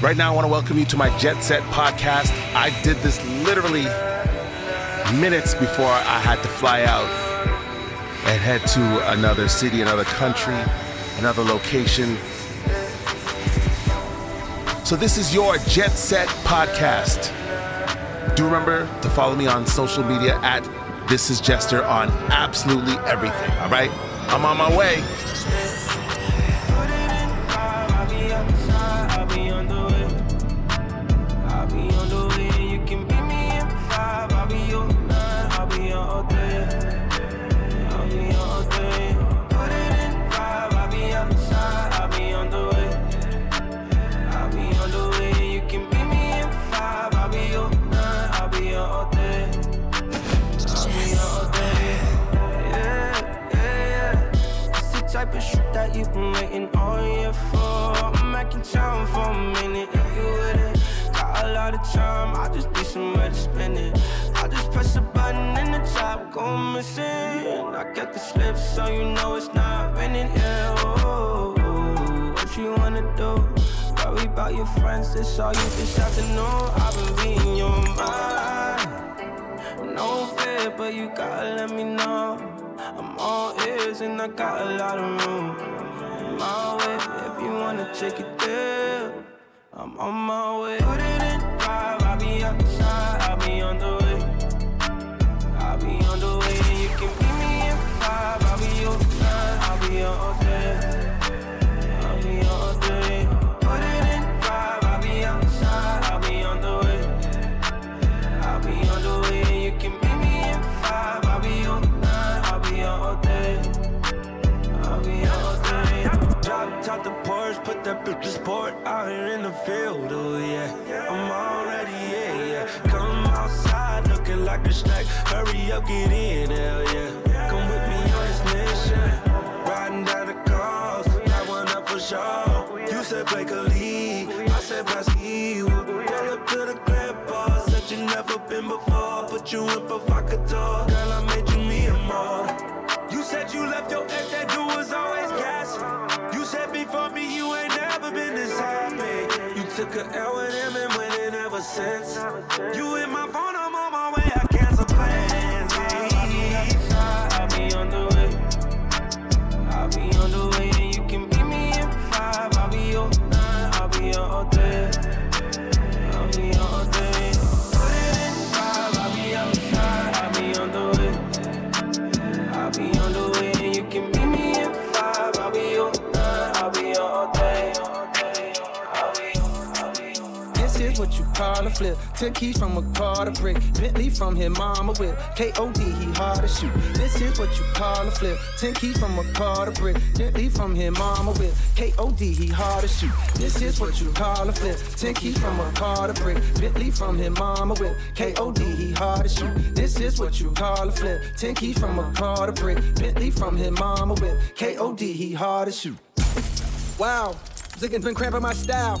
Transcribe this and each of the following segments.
Right now, I want to welcome you to my Jet Set podcast. I did this literally minutes before I had to fly out and head to another city, another country, another location. So, this is your Jet Set podcast. Do remember to follow me on social media at This Is Jester on absolutely everything, all right? I'm on my way. For a minute if you with it. Got a lot of time, I just need somewhere to spend it. I just press a button and the top go missing. I got the slip so you know it's not raining. Yeah, oh, what you wanna do? Worry about your friends, that's all you just have to know. I've been reading your mind. No fear, but you gotta let me know. I'm all ears and I got a lot of room. My way, if you wanna take it there, I'm on my way. Put it in drive, I'll be outside, I'll be on the way. I'll be on the way, you can meet me in five. I'll be your nine, I'll be all day. Bitch sport out here in the field, oh yeah. I'm already yeah, yeah. Come outside looking like a snack. Hurry up, get in, hell yeah. Come with me on this mission. Riding down the coast, got one up for sure. You said break a I said you. Pull up to the crib, boss. Said you never been before. Put you in provocateur. Girl, I made you me a more. You said you left your ex, that dude was always took a L with him and went in ever since. You in my phone, I'm on my way, I cancel plans. I'll be on the call a flip. Ten keys from a car to brick. Bentley from his mama whip. K.O.D. he hard to shoot. This is what you call a flip. Ten keys from a car to brick. Bentley from his mama whip. K.O.D. he hard to shoot. This is what you call a flip. Ten keys from a car to brick. Bentley from his mama whip. K.O.D. he hard to shoot. This is what you call a flip. Ten keys from a car to brick. Bentley from his mama whip. K.O.D. he hard to shoot. Wow, Ziggin's been cramping my style.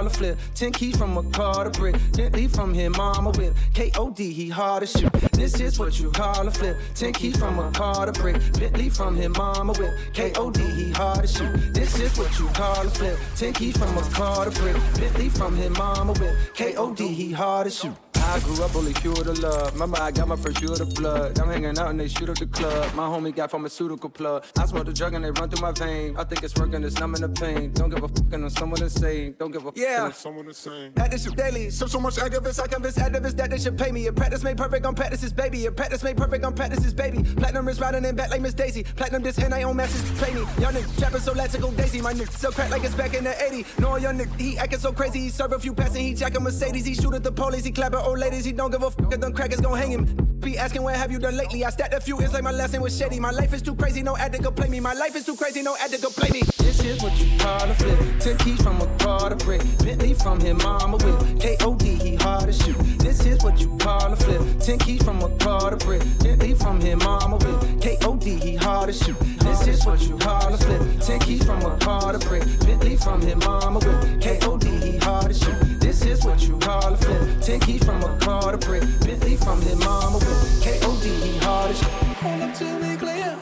a flip. Ten keys from a car to brick. Bentley from his mama whip. K.O.D. he hard to shoot. This is what you call a flip. Ten keys from a car to brick. Bentley from his mama whip. K.O.D. he hard to shoot. This is what you call a flip. Ten keys from a car to brick. Bentley from his mama whip. K.O.D. he hard to shoot. I grew up only pure to love. Remember, I got my first year of blood. I'm hanging out and they shoot up the club. My homie got pharmaceutical plug. I smoke the drug and they run through my vein. I think it's working, it's numbing the pain. Don't give a fuck and I'm someone insane. Don't give a fuck. Yeah. if someone the same. At this shit daily, so so much activists, I convince activists that they should pay me. A practice made perfect, I'm practice's baby. If practice made perfect, I'm practice's baby. Platinum is riding in back like Miss Daisy. Platinum this and I own masses play me. Young nigga trapping so let's go Daisy. My nigga sell crack like it's back in the 80. No young nigga, he acting so crazy. He serve a few passes, he jack a Mercedes. He shoot at the police, he clap at old ladies. He don't give a fuck if them crackers gon' hang him. Be asking where have you done lately? I stacked a few, it's like my lesson was shady. My life is too crazy, no addict to play me. My life is too crazy, no addict to play me. This is what you call a flip. Ten keys from a car to brick. Bentley from his mama with K.O.D. He hard as shoot. This is what you call a flip. Ten keys from a car to brick. Bentley from his mama with K.O.D. He hard as shoot. This is what you call a flip. Ten keys from a car to brick. Bentley from his mama with K.O.D. He hard to shoot. This is what you call a flip. Ten keys from a car to brick. Bentley from his mama with K.O.D. He hard to shoot. Hold up to me clear.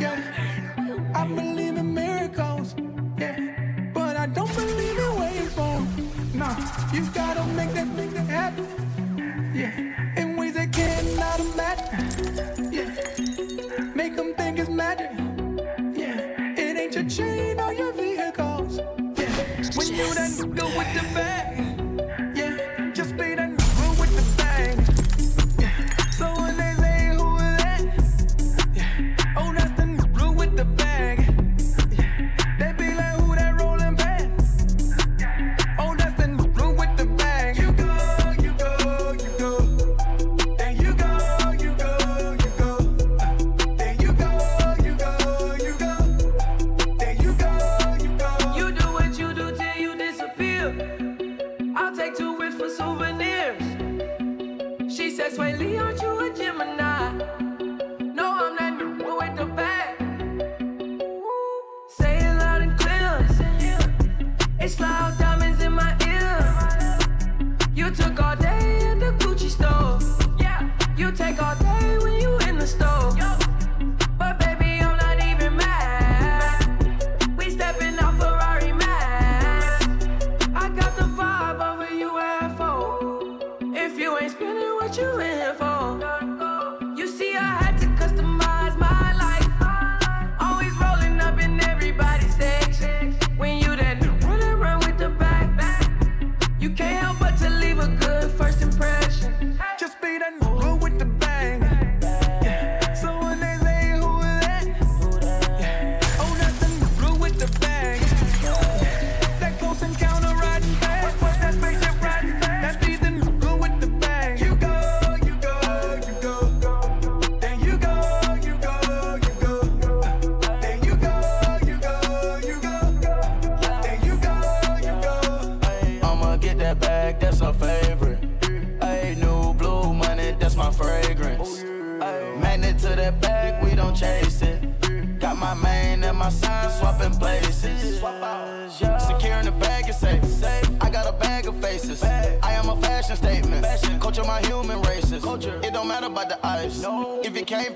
Yeah.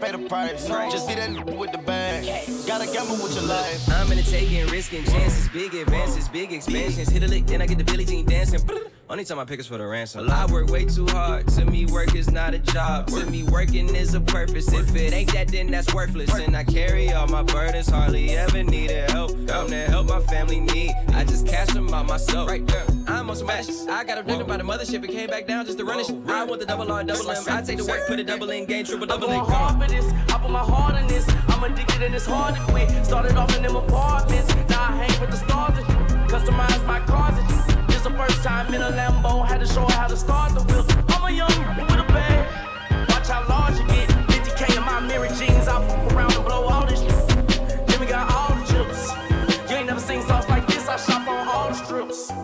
Pay the price, just be that n- with the bag. Gotta gamble with your life. I'm in the taking, risking chances, big advances, big expansions. Hit a lick, then I get the Billie Jean dancing. Only time I pick is for the ransom. I work way too hard. To me, work is not a job. To me, working is a purpose. If it ain't that, then that's worthless. And I carry all my burdens, hardly ever needed help. Come to help my family need. I just cash them out myself. Right there. On some matches. I got abducted by the mothership and came back down just to run it. I want the double R, double M. I take the work, put a double in game, triple double in hard for this. I put my heart in this. I'm addicted and it's hard to quit. Started off in them apartments. Now I hang with the stars and customize my cars and This the first time in a Lambo. Had to show how to start the wheel. I'm a young with a bag. Watch how large you get. 50k in my mirror jeans. I fuck around and blow all this. Then we got all the chips. You ain't never seen sauce like this. I shop on all the strips.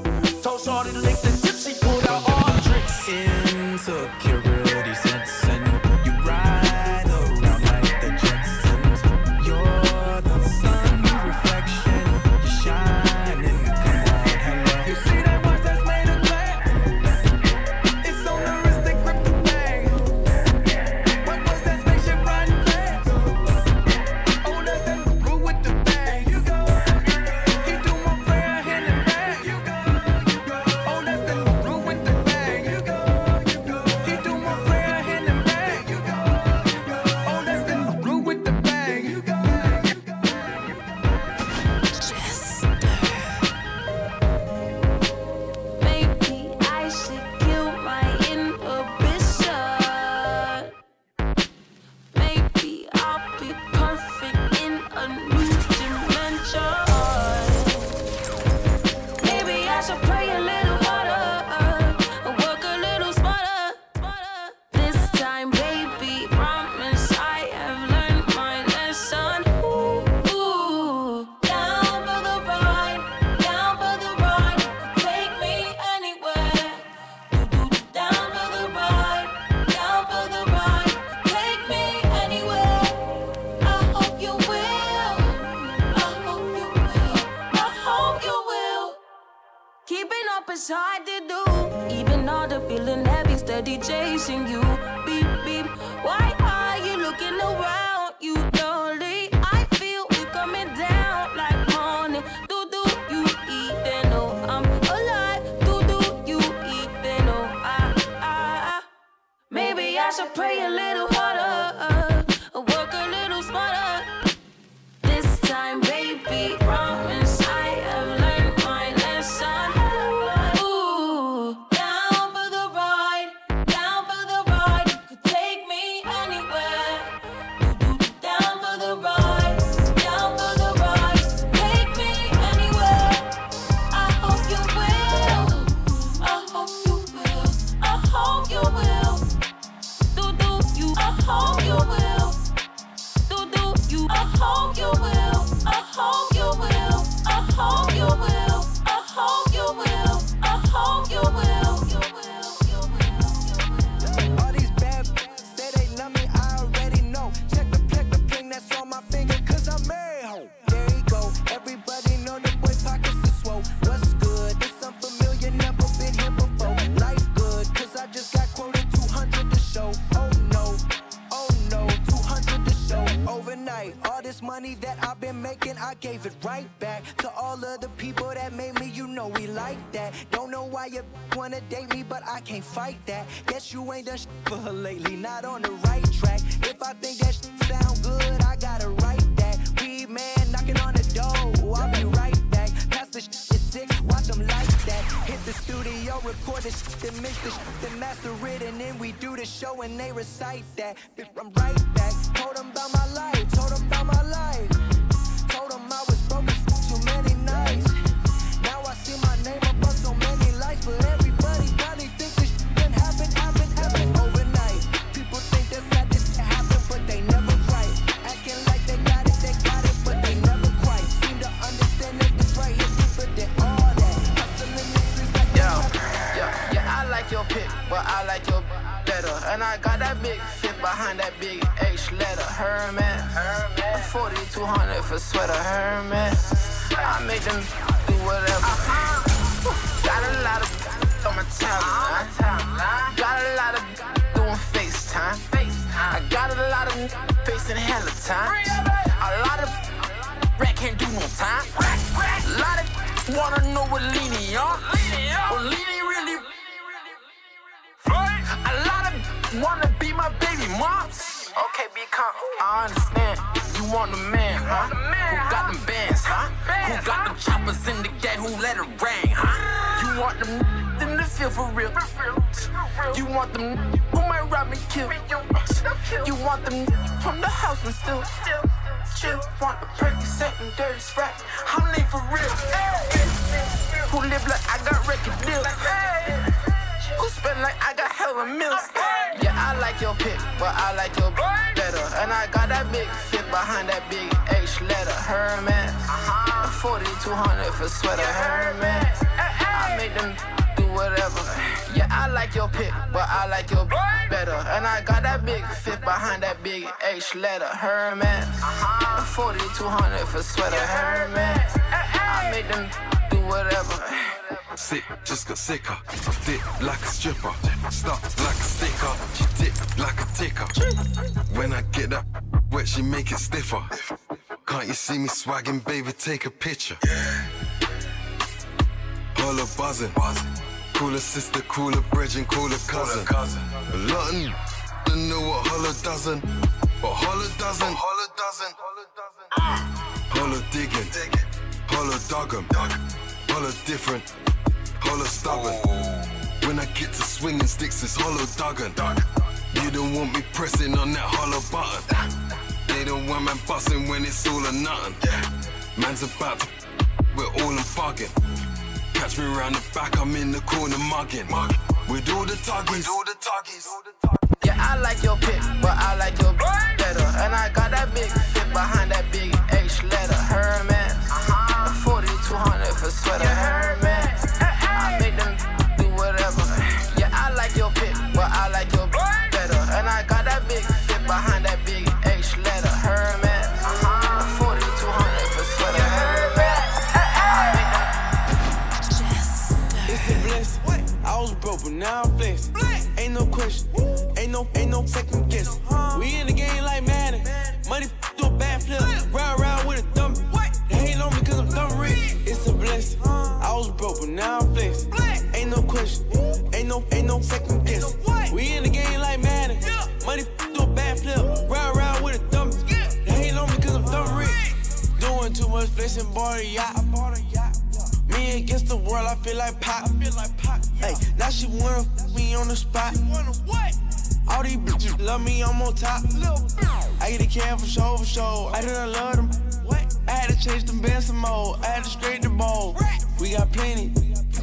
Facing hella time. A lot of rat can't do no time. A lot of wanna know what Leany on. What Leany really. A lot of wanna be my baby moms. Okay, be calm. I understand. You want the man, huh? Who got them bands, huh? Who got them choppers in the game? Who let it rain, huh? You want them for real. You want them who might rob me, kill. You want them from the house and still chill. Want the Percocet and dirty sprite. I'm late for real. Who live like I got record deals? Who spend like I got hella meals? Yeah, I like your pick, but I like your better. And I got that big fit behind that big H letter. Hermes. 4200 for sweater. Hermes. I make them whatever. Yeah, I like your pick, but I like your better. And I got that big fit behind that big H letter. Hermes. 4200 for sweater. Hermes. I make them do whatever. Sick, just got sicker. Dip like a stripper. Stuck like a sticker. She dip like a ticker. When I get that wet, she make it stiffer. Can't you see me swagging, baby? Take a picture. Holla buzzing. Cooler sister, cooler brethren, cooler cousin. A lot of n- don't know what holla doesn't. But holla doesn't. Holla doesn't. Holla digging. Holla dug 'em. Holla different. Holla stubborn. When I get to swinging sticks, it's hollow duggan. You don't want me pressing on that hollow button. They don't want man busting when it's all or nothing. Man's about to, we're all in bugging. Catch me round the back, I'm in the corner mugging. With all the tuggies. all the tuggies. Yeah, I like your pick, but I like your better. And I got that big fit behind that big H letter. Hermes. 4200 for sweater. Hermes. Flexing, bought a yacht. Me against the world, I feel like pop. Hey, now she wanna f me on the spot. All these bitches love me, I'm on top. I get a can for show, for show. I didn't love them. I had to change them bands some more. I had to straighten the bowl. We got plenty.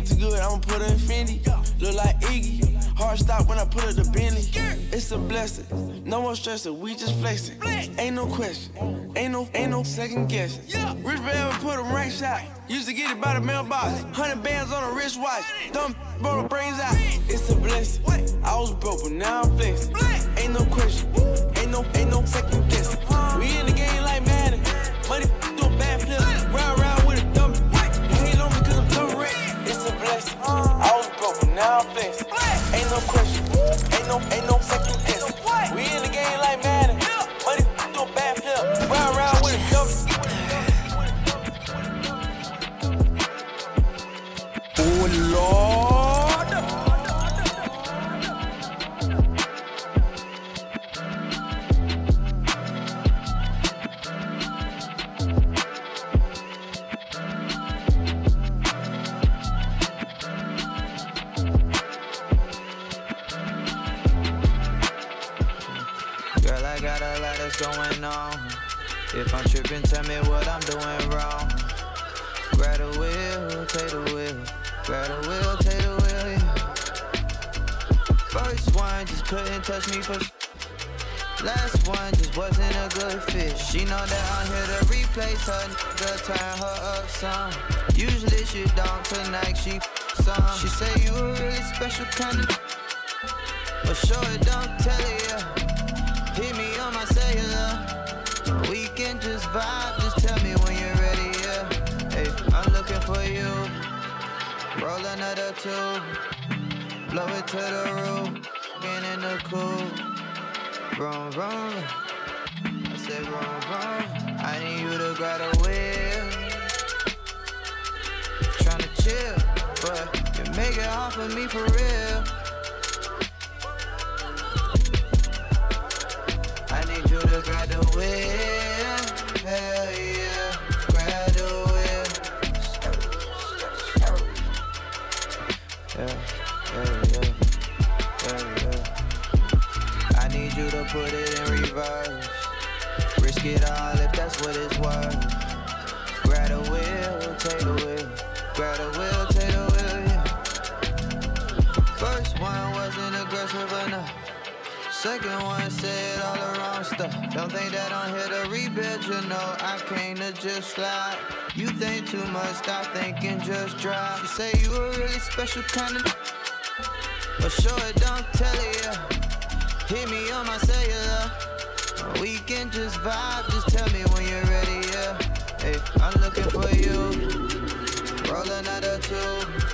Too good, I'ma put her in Fendi. Look like Iggy. Hard stop when I put her to Bentley. It's a blessing. No more stressing, we just flexing. Ain't no question. Ain't no, ain't no second guessing. Rich Velvet put a rank shot. Used to get it by the mailbox. Hundred bands on a wristwatch. Dumb the brains out. It's a blessing. I was broke, but now I'm flexing. Ain't no question. Ain't no, ain't no second guessing. We in the game like Madden. Money do a bad flip. Round round with a dumb. Hate on me cause I'm dumb rich. It's a blessing. I was broke, but now I'm flexing. Ain't no question. Ain't no, ain't no second Second one said all the wrong stuff. Don't think that I'm here to rebuild, you know. I came to just slide. You think too much, stop thinking, just drive. She say you a really special kind of. But sure don't tell you. Hit me on my cellular. We can just vibe, just tell me when you're ready, yeah. Hey, I'm looking for you. Roll another two.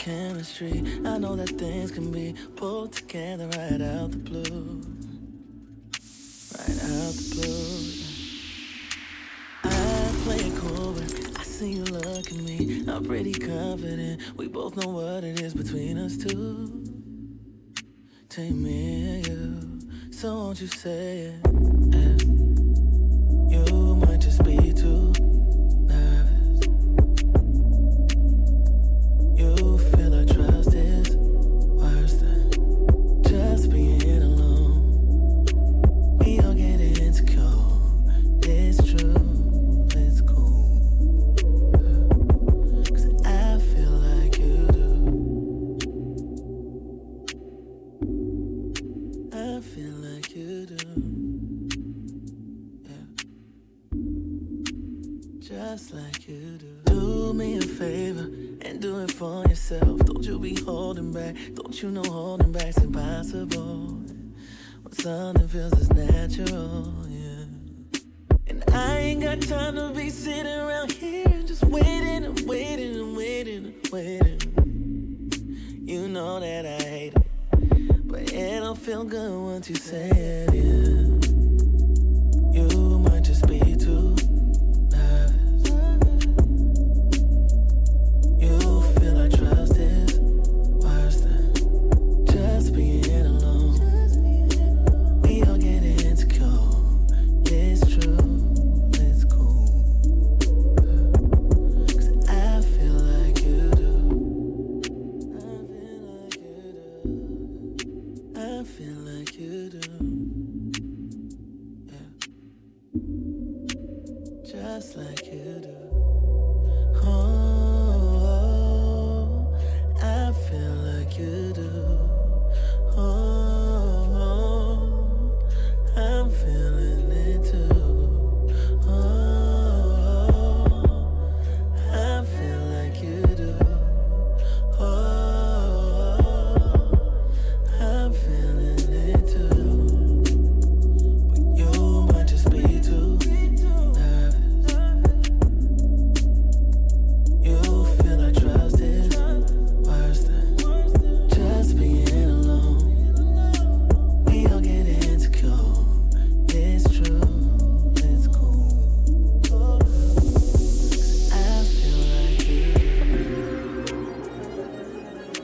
Chemistry. I know that things can be pulled together right out the blue. Right out the blue. You look at me. I'm pretty confident. We both know what it is between us two. Take me and you. So won't you say it? Just like you do. Do me a favor and do it for yourself. Don't you be holding back. Don't you know holding back's impossible? When something feels as natural, yeah. And I ain't got time to be sitting around here just waiting and waiting and waiting and waiting. You know that I hate it. but it don't feel good once you say it. Yeah.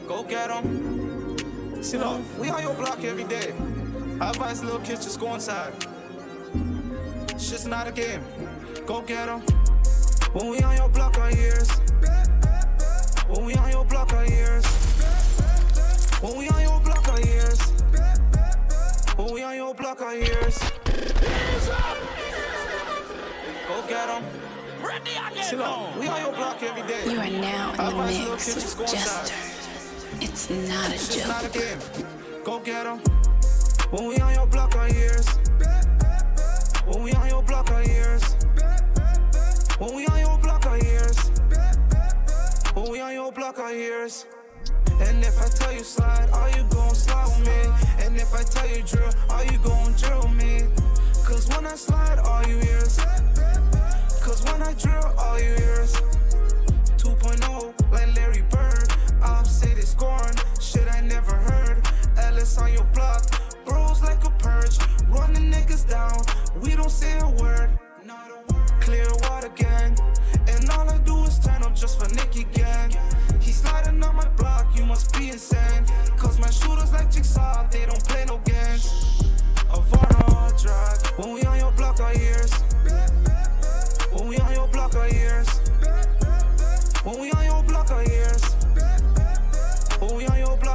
Go get 'em. See, look, we on your block every day. I advise little kids just go inside. Shit's not a game. Go get 'em. When we on your block our years. When we on your block our years. When we on your block our years. When we on your block our years. Go get 'em. See, look, we on your block every day. You are now in I the advise little mix kids just with inside. Jester. It's not a just not a joke. game. Go get 'em. When we on your block our years. When we on your block our years. When we on your block our years. When we on your block our years. And if I tell you slide, are you gon' slide with me? And if I tell you drill, are you gon' drill me? Cause when I slide, all you hears. Cause when I drill, all you hears. 2.0, like Larry Bird. I'm city scoring, shit I never heard. Ellis on your block, bros like a purge. Running niggas down, we don't say a word. Clear water gang, and all I do is turn up just for Nicky gang. He sliding on my block, you must be insane. Cause my shooters like Jigsaw, they don't play no games. A Varna drive, when we on your block our years. When we on your block our years. When we on your block our years.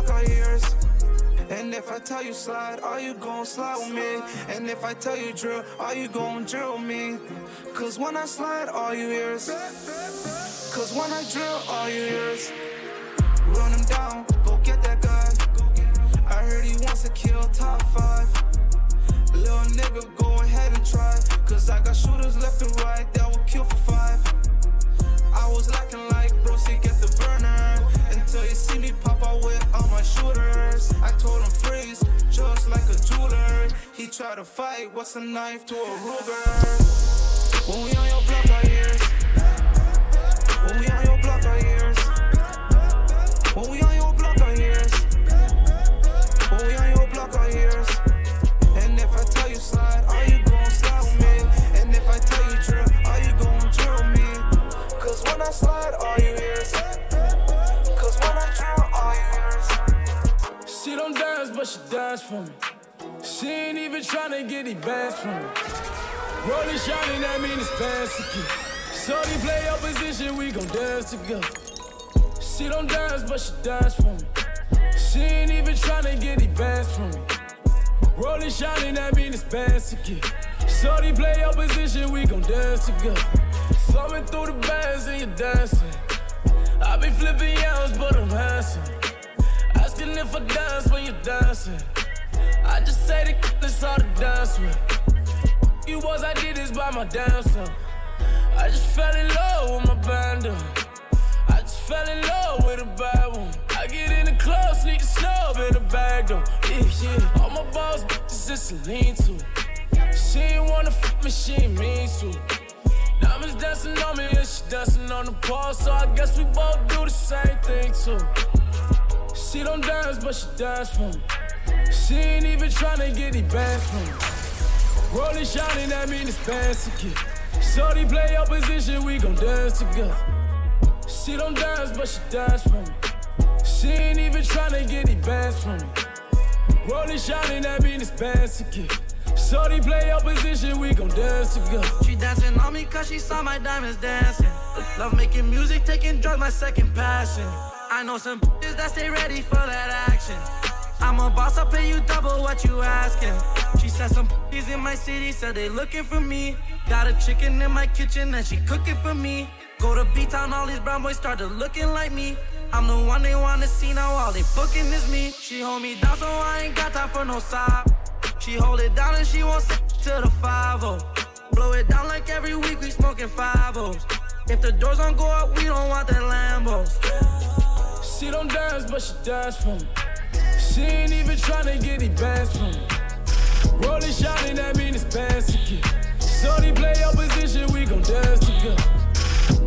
Block our years. And if I tell you slide, are you gon' slide with me? And if I tell you drill, are you gon' drill me? Cause when I slide, all you is. Cause when I drill, all you is. Run him down, go get that guy. I heard he wants to kill top five. Little nigga, go ahead to fight, what's a knife to a Ruger? When we on your block our years. When we on your the bands from me. Rolling shining, that mean it's bands again. Shorty play your position, we gon' dance together. She don't dance, but she dance for me. She ain't even tryna get the bands from me. Rolling shining, that mean it's bands again. Shorty play your position, we gon' dance together. Thumbing through the bands and you're dancing. I be flipping yells, but I'm handsome. Asking if I dance when you're dancing. I just say the this all to dance with. You was I did this by my damn self. I just fell in love with my bando. I just fell in love with a bad one. I get in the club, sneak the snub in the bag though. Yeah, yeah. All my balls, bitches, it's a lean to. She ain't wanna fuck me, she ain't mean to. Diamonds dancing on me and she dancing on the pole, so I guess we both do the same thing too. She don't dance, but she dance for me. She ain't even tryna get the bands from me. Rolling shining, that mean it's to get. Shorty play your position, we gon' dance together. She don't dance, but she dance for me. She ain't even tryna get the bands from me. Rolling shining, that mean it's to get. Shorty play your position, we gon' dance together. She dancing on me cause she saw my diamonds dancing. Love making music, taking drugs, my second passion. I know some bitches that stay ready for that action. I'm a boss, I'll pay you double what you asking. She said some bitches in my city said they looking for me. Got a chicken in my kitchen and she cooking for me. Go to B-Town, all these brown boys started looking like me. I'm the one they wanna see now, all they booking is me. She hold me down, so I ain't got time for no side. She hold it down and she won't to the 5 Blow it down like every week we smoking 5 If the doors don't go up, we don't want that Lambos. She don't dance, but she dance for me. She ain't even tryna get the bands from me. Rolling shining, that mean it's bands get. Shorty play your position, we gon' dance together.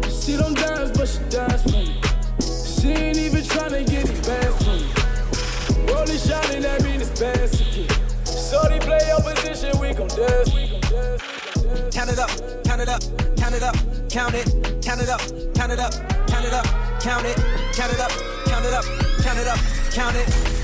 She don't dance, but she dance for me. She ain't even tryna get the bands from me. Rolling shining, that mean it's bands get. Shorty play your position, we gon' dance, we gon' dance. Count it up, count it up, count it up, count it, count it up, count it up, count it up, count it, count it up, count it up, count it up, count it.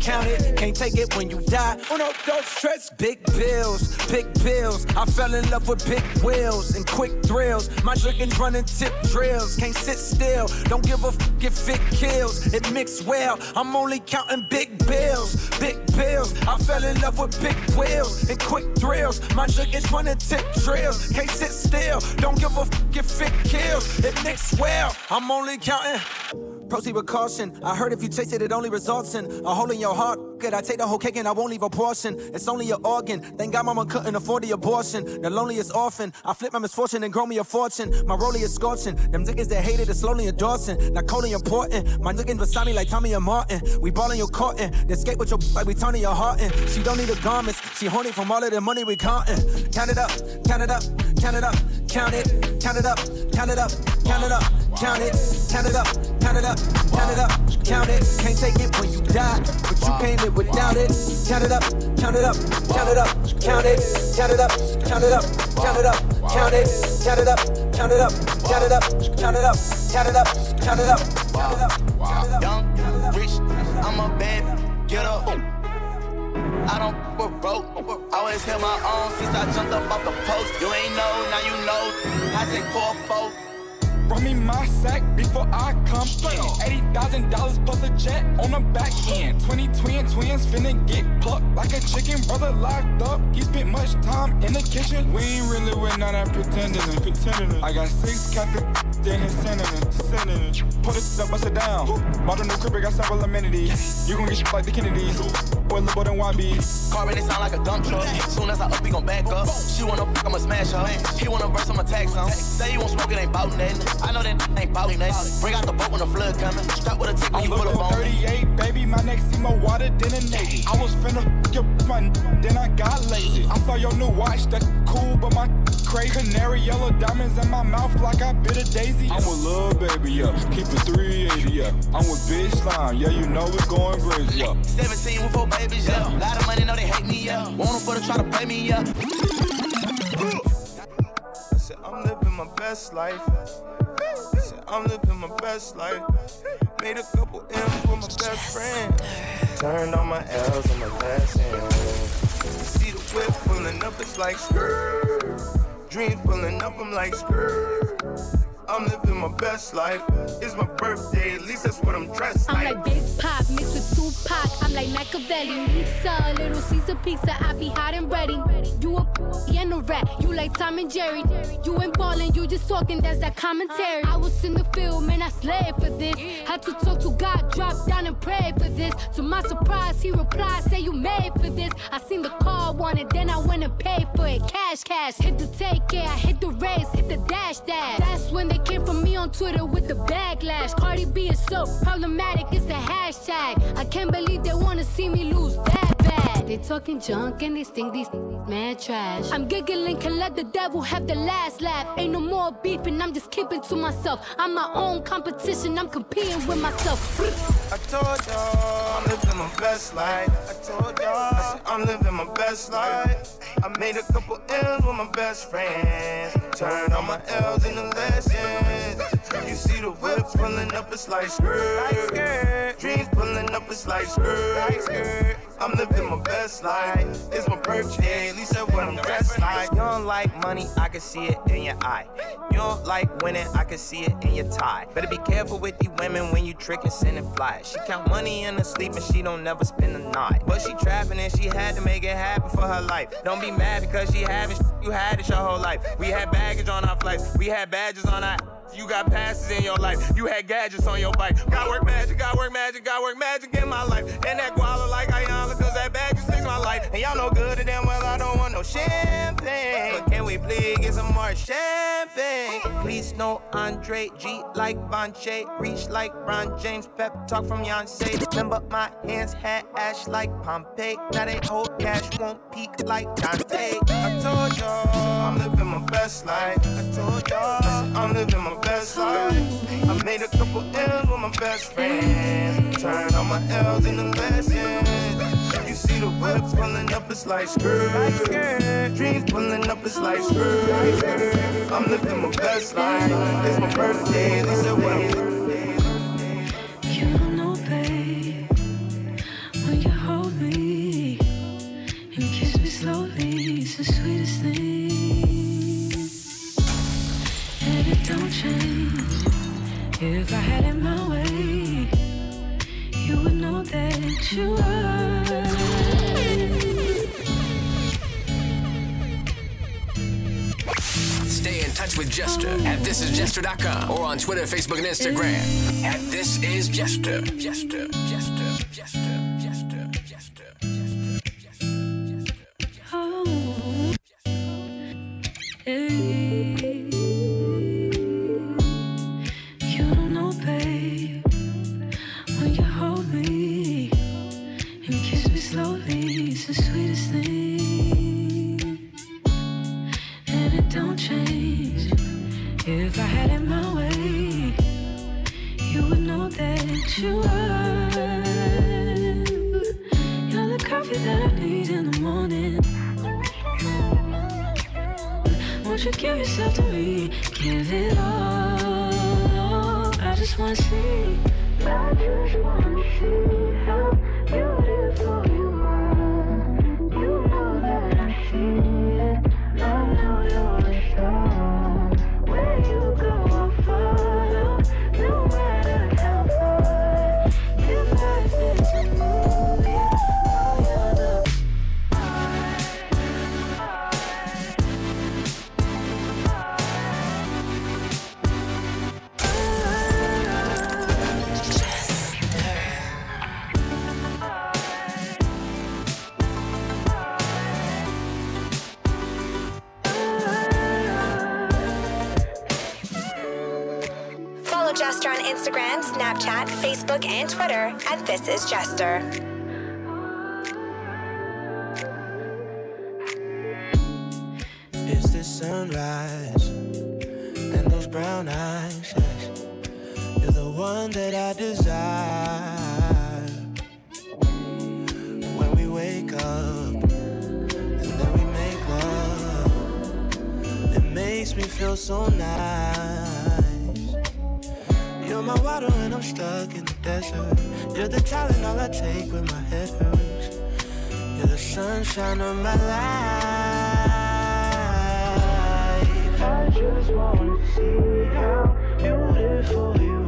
Can't take it when you die. Uno, dos, tres. Big bills, big bills. I fell in love with big wheels and quick thrills. My drinking running tip drills. Can't sit still. Don't give a f if fit kills. It mixed well. I'm only counting big bills, big bills. I fell in love with big wheels and quick thrills. My drinking running tip drills. Can't sit still. Don't give a f if fit kills. It mixed well. I'm only counting. Proceed with caution. I heard if you chase it, it only results in a hole in your heart. Good, I take the whole cake and I won't leave a portion. It's only an organ. Thank God mama couldn't afford the abortion. The loneliest orphan. I flip my misfortune and grow me a fortune. My rollie is scorching. Them niggas that hated is slowly endorsing. Not coldly important. My niggas beside me like Tommy and Martin. We ballin' your courtin'. Then skate with your like we turning your heart in. She don't need the garments. She horny from all of the money we countin'. Count it up, count it up, count it up, count it, count it up, count it up, count it up, count it, count it up, count it up, count it up, count it. Can't take it when you die, but you can't live without it. Count it up, count it up, count it up, count it, count it up, count it up, count it up, count it, count it up, count it up, count it up, count it up, count it up, count it up, count it up, count it up. Young, rich, I'm a bad, get up. I don't f- with broke. Always held my own since I jumped up off the post. You ain't know, now you know. I take four, four. Brought me my sack before I come in. Eighty thousand dollars plus a jet on the back end. Twenty twin twins finna get plucked like a chicken. Brother locked up. He spent much time in the kitchen. We ain't really with none of that pretending. pretending. I got six Catholic then his sending sending. Put it up, bust it down. Modern new crib, I got several amenities. You gon' get shit like the Kennedys. Boy, little than YB. Car really sound like a dump truck. Soon as I up, he gon' back up. She wanna I'ma smash her. He wanna burst, I'ma tax him. Say you won't smoke, it ain't bout nothing. I know that ain't bout nothing. Bring out the boat when the flood coming. Strap with a tick when you pull up on me. 38, baby. My neck see more water than a Navy. I was finna f your fun, then I got lazy. I saw your new watch, that cool, but my crazy. Canary yellow diamonds in my mouth like I bit a daisy. I'm with Lil Baby, yeah. Keep it 380, yeah. I'm with bitch Slime, yeah. You know it's going crazy, yeah. 17 with four babies, yeah. Lot of money, know they hate me, yeah. Want them for to try to pay me, yeah. I said, I'm living my best life. I said, I'm living my best life. Made a couple M's with my best friend. Turned all my L's on my last hand. Whip pulling up, it's like skirt. Dreams pulling up, I'm like skirt. I'm living my best life. It's my birthday, at least that's what I'm dressed I'm like. like Big Pop mixed with Tupac. I'm like Machiavelli. Pizza, little Caesar pizza. I be hot and ready. You a p- and a rat. You like Tom and Jerry. You ain't ballin', you just talking. That's that commentary. I was in the field, man. I slaved for this. Had to talk to God, drop down and pray for this. To my surprise, he replied, "Say you made for this." I seen the car, wanted, then I went and paid for it. Cash, cash. Hit the take care, I hit the race, hit the dash, dash. That's when they came for me on Twitter with the backlash. Cardi B is so problematic, it's the hashtag. I can't believe they wanna see me lose that bad. They talking junk and they think these mad trash. I'm giggling, can let the devil have the last laugh. Ain't no more beefing, I'm just keeping to myself. I'm my own competition, I'm competing with myself. I told y'all I'm living my best life. I told y'all I said, I'm living my best life. I made a couple L's with my best friends. Turned all my L's into lessons. You see the whip pulling up, it's like skirt. Dreams pulling up, it's like skirt. I'm living my best life. It's my birthday, at least that's what I'm dressed like. You don't like money, I can see it in your eye. You don't like winning, I can see it in your tie. Better be careful with these women when you trickin', sending flies. She count money in her sleep and she don't never spend the night. But she trapping and she had to make it happen for her life. Don't be mad because she having sh- you had it your whole life. We had baggage on our flights, we had badges on our. You got passes in your life. You had gadgets on your bike. Got work magic, got work magic, got work magic in my life. And that guala like Ayala, cause that bag just fixed my life. And y'all know good and damn well I don't want no champagne. But can we please get some more champagne? Please no Andre G like Vonche. Reach like Ron James. Pep talk from Yonsei. Remember my hands had ash like Pompeii. Now they hold cash, won't peak like Dante. I told y'all I'm living my best life. I told y'all I'm living my best life. I made a couple L's with my best friends. Turned all my L's into lessons. You see the whip pulling up, it's like skirt. Dreams pulling up, it's like skirt. I'm living my best life. It's my birthday, at least what I'm You don't know, babe, when you hold me and kiss me slowly, it's the sweetest thing. And it don't change. If I had it my way, you would know that you are. Touch with Jester at thisisjester.com or on Twitter, Facebook, and Instagram at This Is Jester. Jester, Jester, Jester, At This Is Jester. It's the sunrise and those brown eyes. Yes. You're the one that I desire. When we wake up and then we make love, it makes me feel so nice. You're my water when I'm stuck in the desert. You're the talent all I take when my head hurts. You're the sunshine of my life. I just wanna see how beautiful you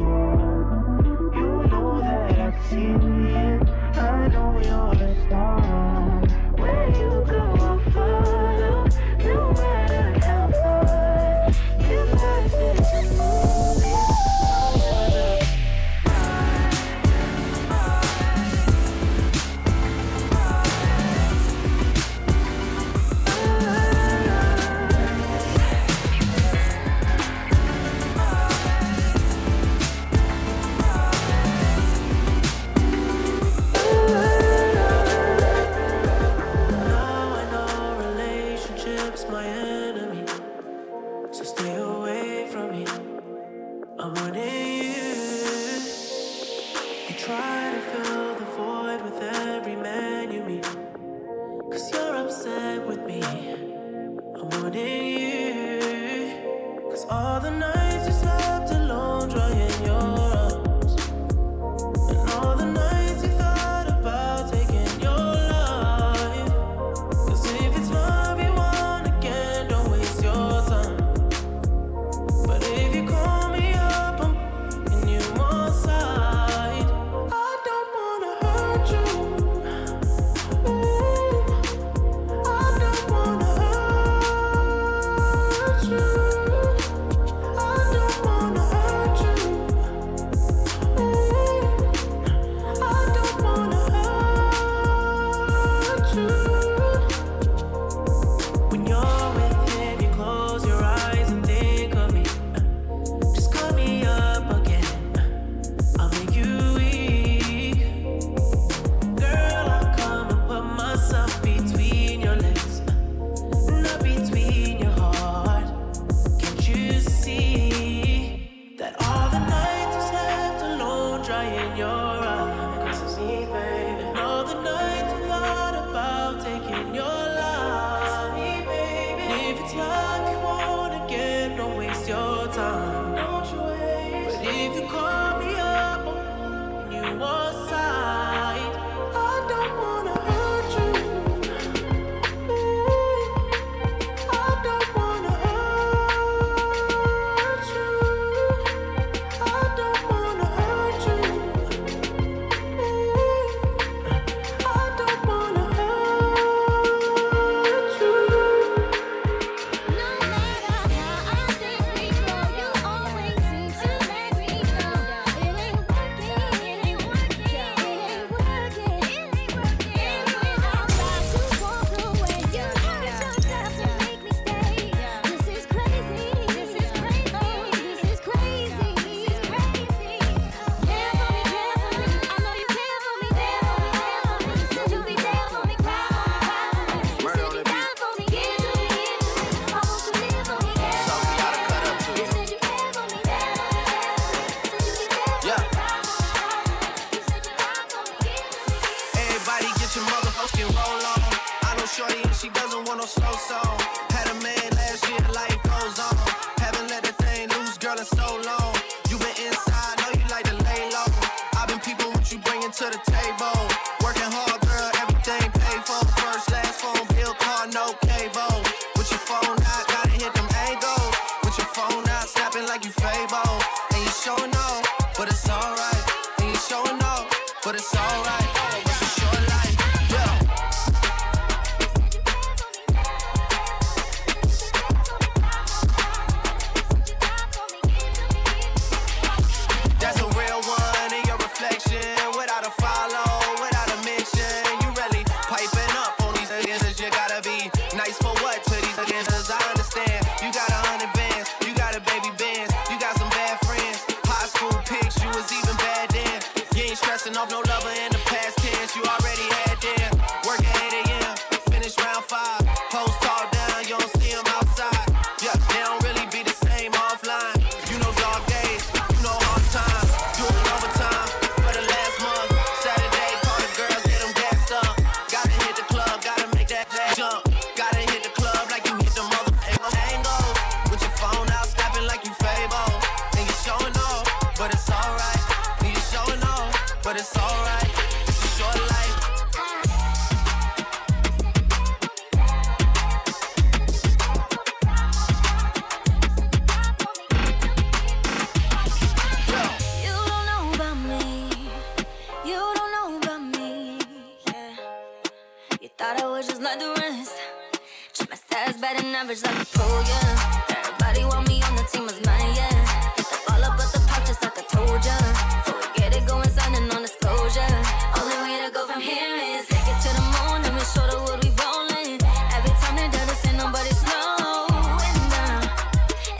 batting average like a pro, yeah. Everybody want me on the team as mine, yeah. Get the ball up at the park just like I told ya. Before we get it going, signing on disclosure. Only way to go from here is take it to the moon and we show the wood we rolling. Every time they done this, ain't nobody slowing down.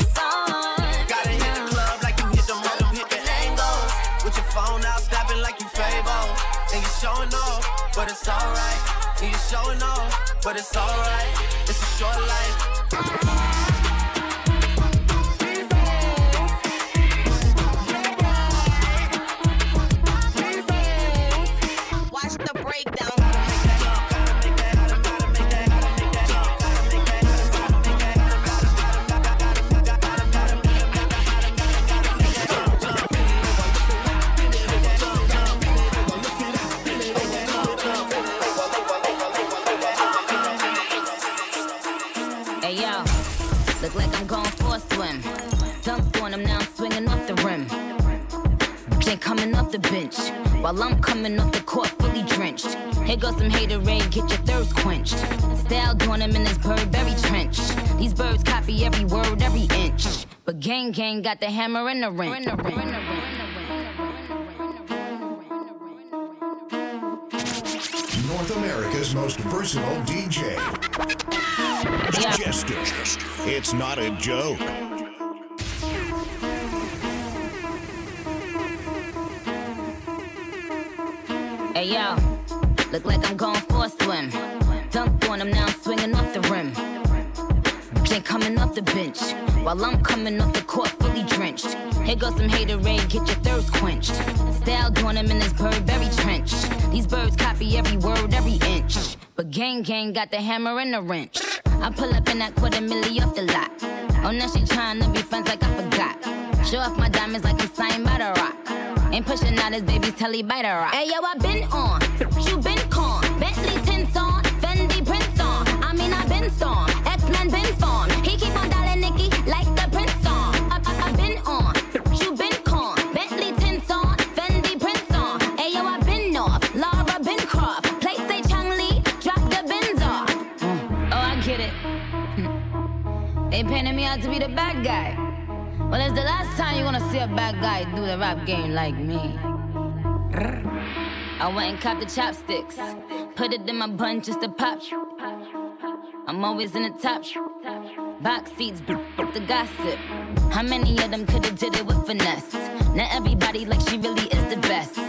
It's on. Gotta hit the club like you hit the mother, hit the angles. With your phone out, snapping like you Fable. And you showing off, but it's alright. And you showing off, but it's alright. Short life. While I'm coming off the court fully drenched. Here goes some haterade, get your thirst quenched. Style doing him in this very trench. These birds copy every word, every inch. But gang gang got the hammer and the wrench. North America's most versatile DJ. Jester. It's not a joke. Hey yo, look like I'm going for a swim. Dunk on him now, I'm swinging off the rim. Jay coming off the bench while I'm coming off the court fully drenched. Here goes some haterade, get your thirst quenched. Style doing him in this bird, very trench. These birds copy every word, every inch. But gang gang got the hammer and the wrench. I pull up in that quarter milli off the lot. Oh, now she trying to be friends like I forgot. Show off my diamonds like I'm signed by the rock. Ain't pushing out his baby's telly by the rock. Hey yo, I been on, you been con. Bentley tints on, Fendi prints on. I mean I been storm, X Men been formed. He keep on dialing Nikki like the prince song. I, I, I been on, you been con. Bentley tints on, Fendi prints on. Hey yo, I been off, Lara been Croft. Play say Chun-Li, drop the bins off. Mm. Oh, I get it. They painted me out to be the bad guy. Well, it's the last time you're gonna see a bad guy do the rap game like me. I went and copped the chopsticks, put it in my bun just to pop. I'm always in the top. Box seats, the gossip. How many of them could've did it with finesse? Now everybody like she really is the best.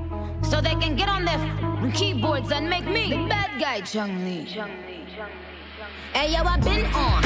So they can get on their f- keyboards and make me the bad guy, Chun-Li. Hey yo, I been on,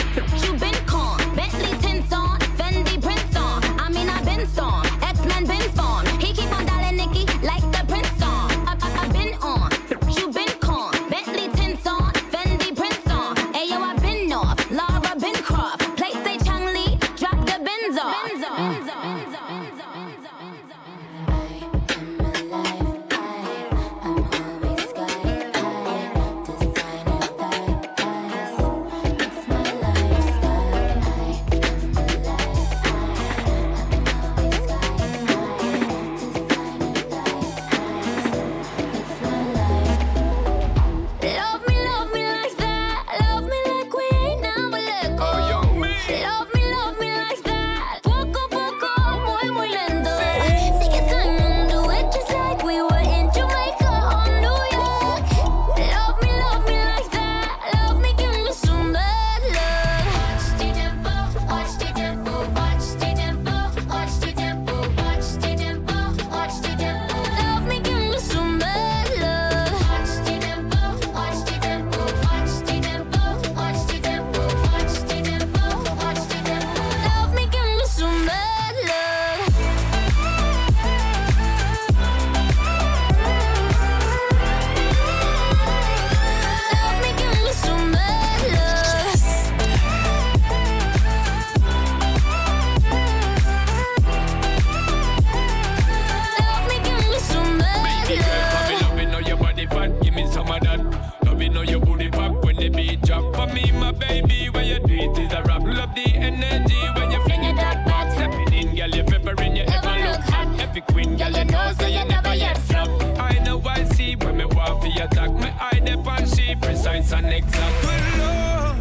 attack. My eye dip on she precise and exact. Good oh,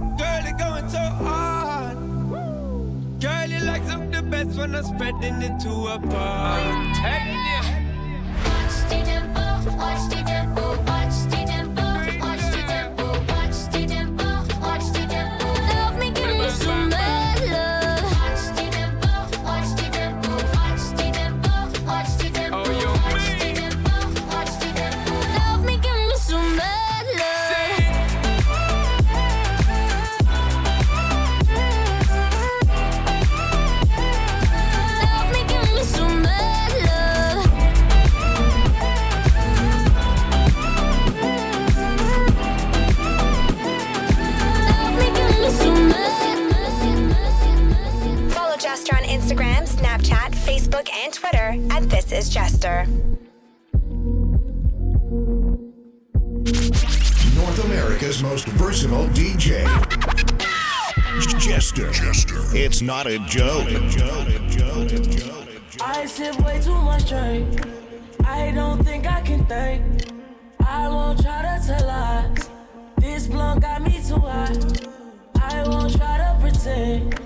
lord, girl, it going so hard. Girl, you like some the best when I'm spreading it to a bar. I'm. Watch the tempo, watch the tempo, watch is Jester. North America's most versatile DJ. Jester. Jester. It's not a joke. I sip way too much drink. I don't think I can think. I won't try to tell lies. This blunt got me too high. I won't try to pretend.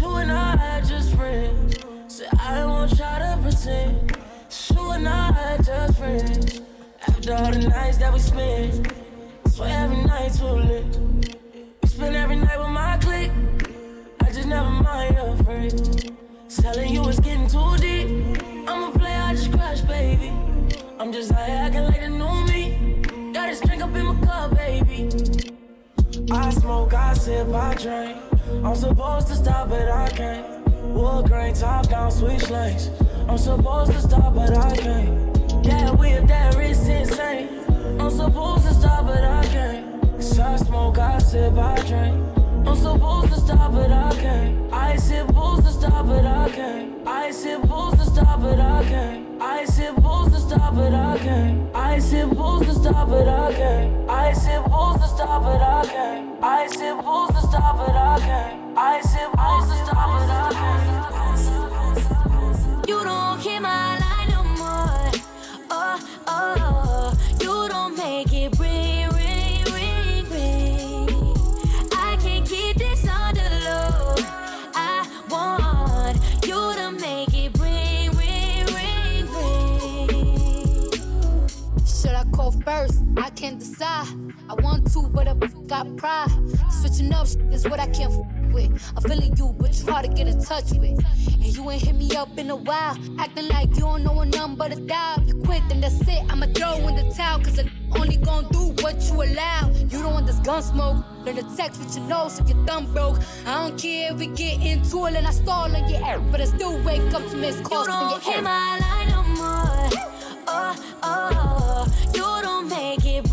You and I are just friends. So I won't try to pretend you and I just friends. After all the nights that we spent, swear every night's too lit. We spend every night with my clique. I just never mind your friend. Telling you it's getting too deep. I'm a player, I just crush, baby. I'm just here acting like the new me. Got this drink up in my cup, baby. I smoke, I sip, I drink. I'm supposed to stop, but I can't. Wood grain, top down, switch lanes. I'm supposed to stop, but I can't. That whip, that wrist insane. I'm supposed to stop, but I can't. Cause I smoke, I sip, I drink. I'm supposed to stop, but I can't. I supposed to stop, but I can't. I supposed to stop, but I can't. I supposed to stop, but I can't. I supposed to stop, but I can't. I supposed to stop, but I can't. I supposed to stop, but I can't. I supposed to stop, but I can't. You don't hear my line no more. Oh, oh, you don't make it ring, ring, ring, ring. I can't keep this on the low. I want you to make it ring, ring, ring, ring. Should I call first? I can't decide. I want to, but I got pride. Switching up is what I can't with. I'm feeling you, but you hard to get in touch with. And you ain't hit me up in a while. Acting like you don't know a number to dial. You quit, then that's it. I'ma throw in the towel, cause I only gon' do what you allow. You don't want this gun smoke. Learn the text with your nose if your thumb broke. I don't care if we get into it and I stall on your air. But I still wake up to miss calls You from your don't hear air. my line no more. Oh, oh, you don't make it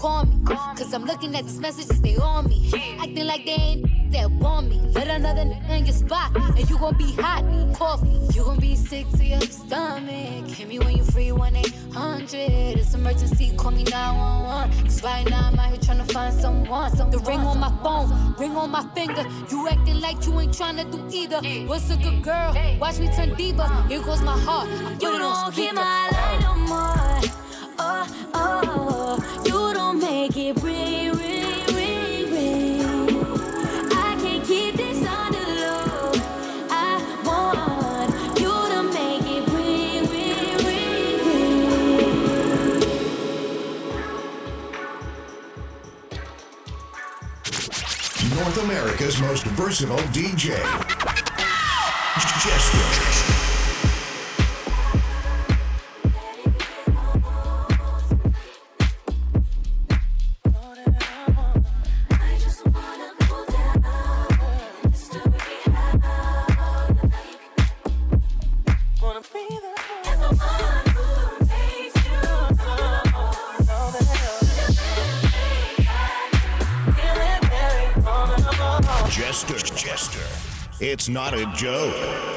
call me. Cause I'm looking at these messages, they on me. Acting like they ain't that want me. Let another nigga in your spot, and you gon' be hot. Coffee, you gon' be sick to your stomach. Hit me when you free, 1 800. It's emergency, call me 911. Cause right now I'm out here trying to find someone. The ring on my phone, ring on my finger. You acting like you ain't trying to do either. What's a good girl? Watch me turn diva. Here goes my heart. I put You it on don't hear speaker. my line no more. Oh, oh, oh. you America's most versatile DJ. It's not a joke.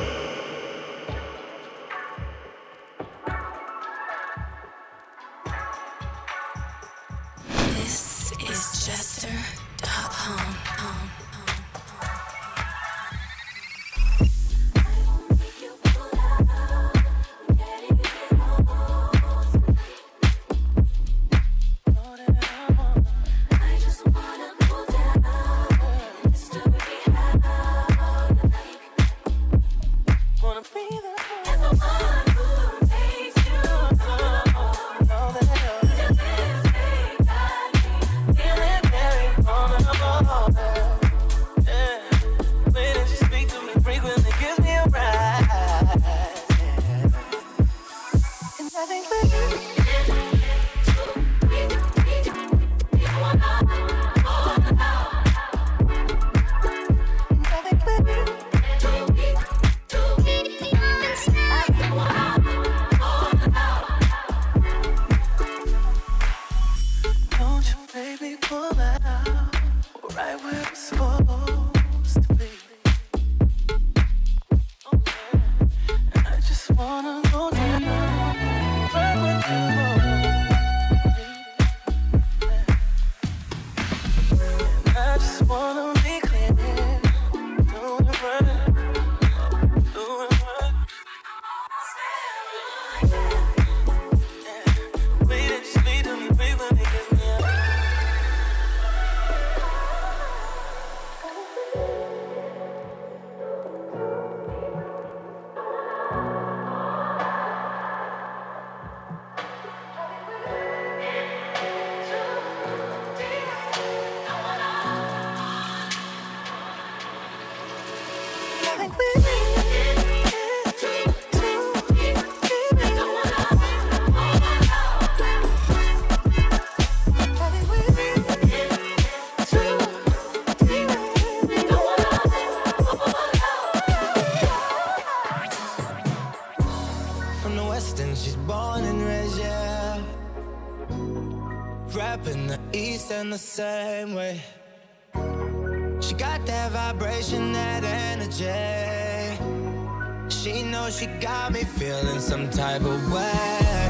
She knows she got me feeling some type of way.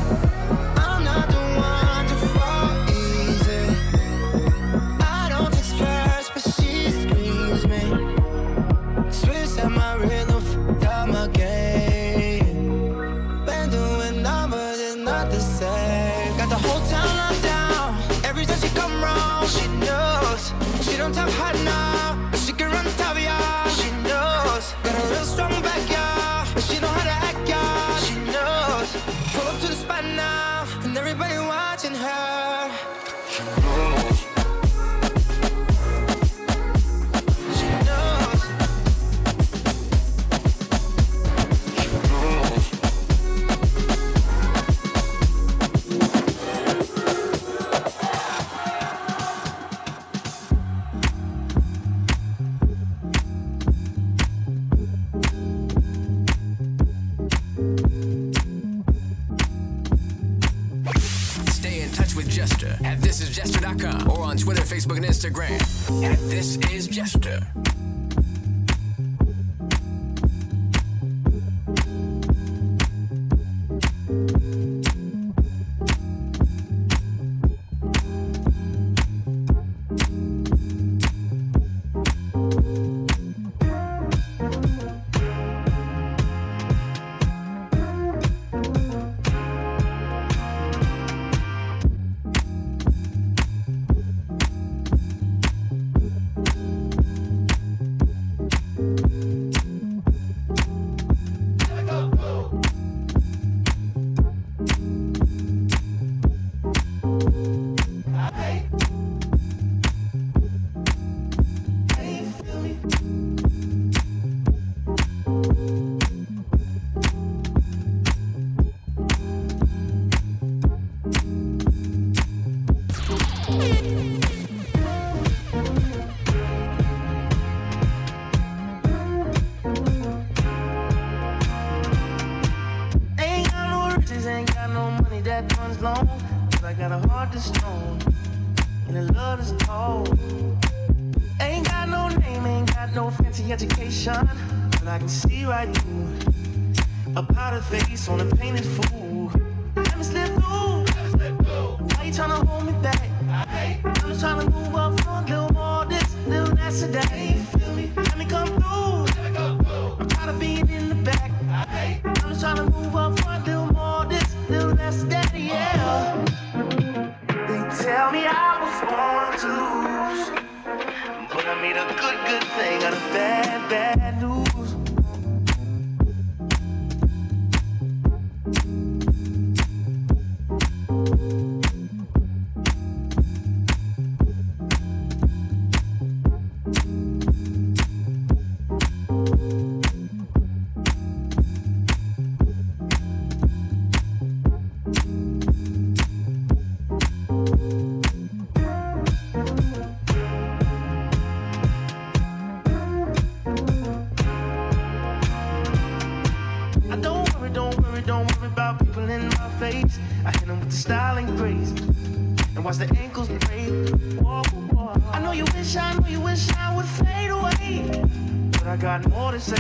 I got more to say.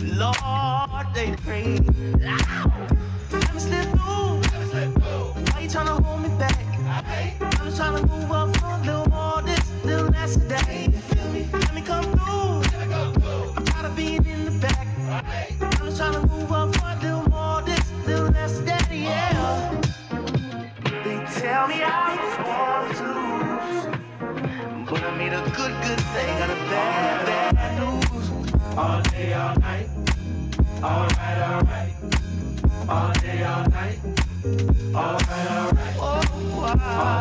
Lord, they pray loud. Let me slip through. Why you tryna hold me back? I'm just tryna move up from a little more this, little less today. Feel me? Let me come through. I'm tired of being in the back. I'm just tryna move up from a little more this, little less today. Yeah. They tell me I was born to lose, but I made a good, good thing Alright, alright. All day, all night. Alright, alright. All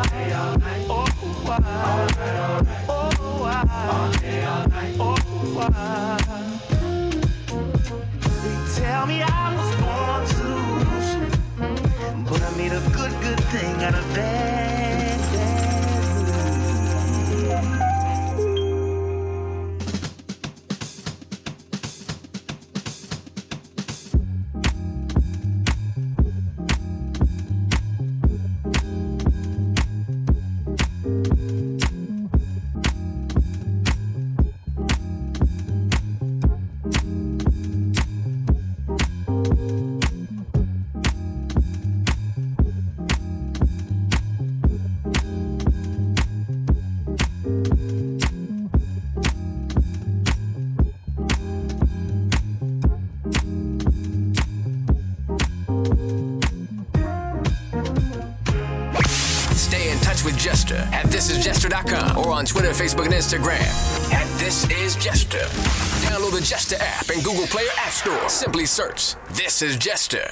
day, all night. Oh, wow. Alright, alright. All day, all night. Oh, wow. They tell me I was born to lose, but I made a good, good thing out of bad. Facebook, and Instagram at This Is Jester. Download the Jester app in Google Play or App Store. Simply search This Is Jester.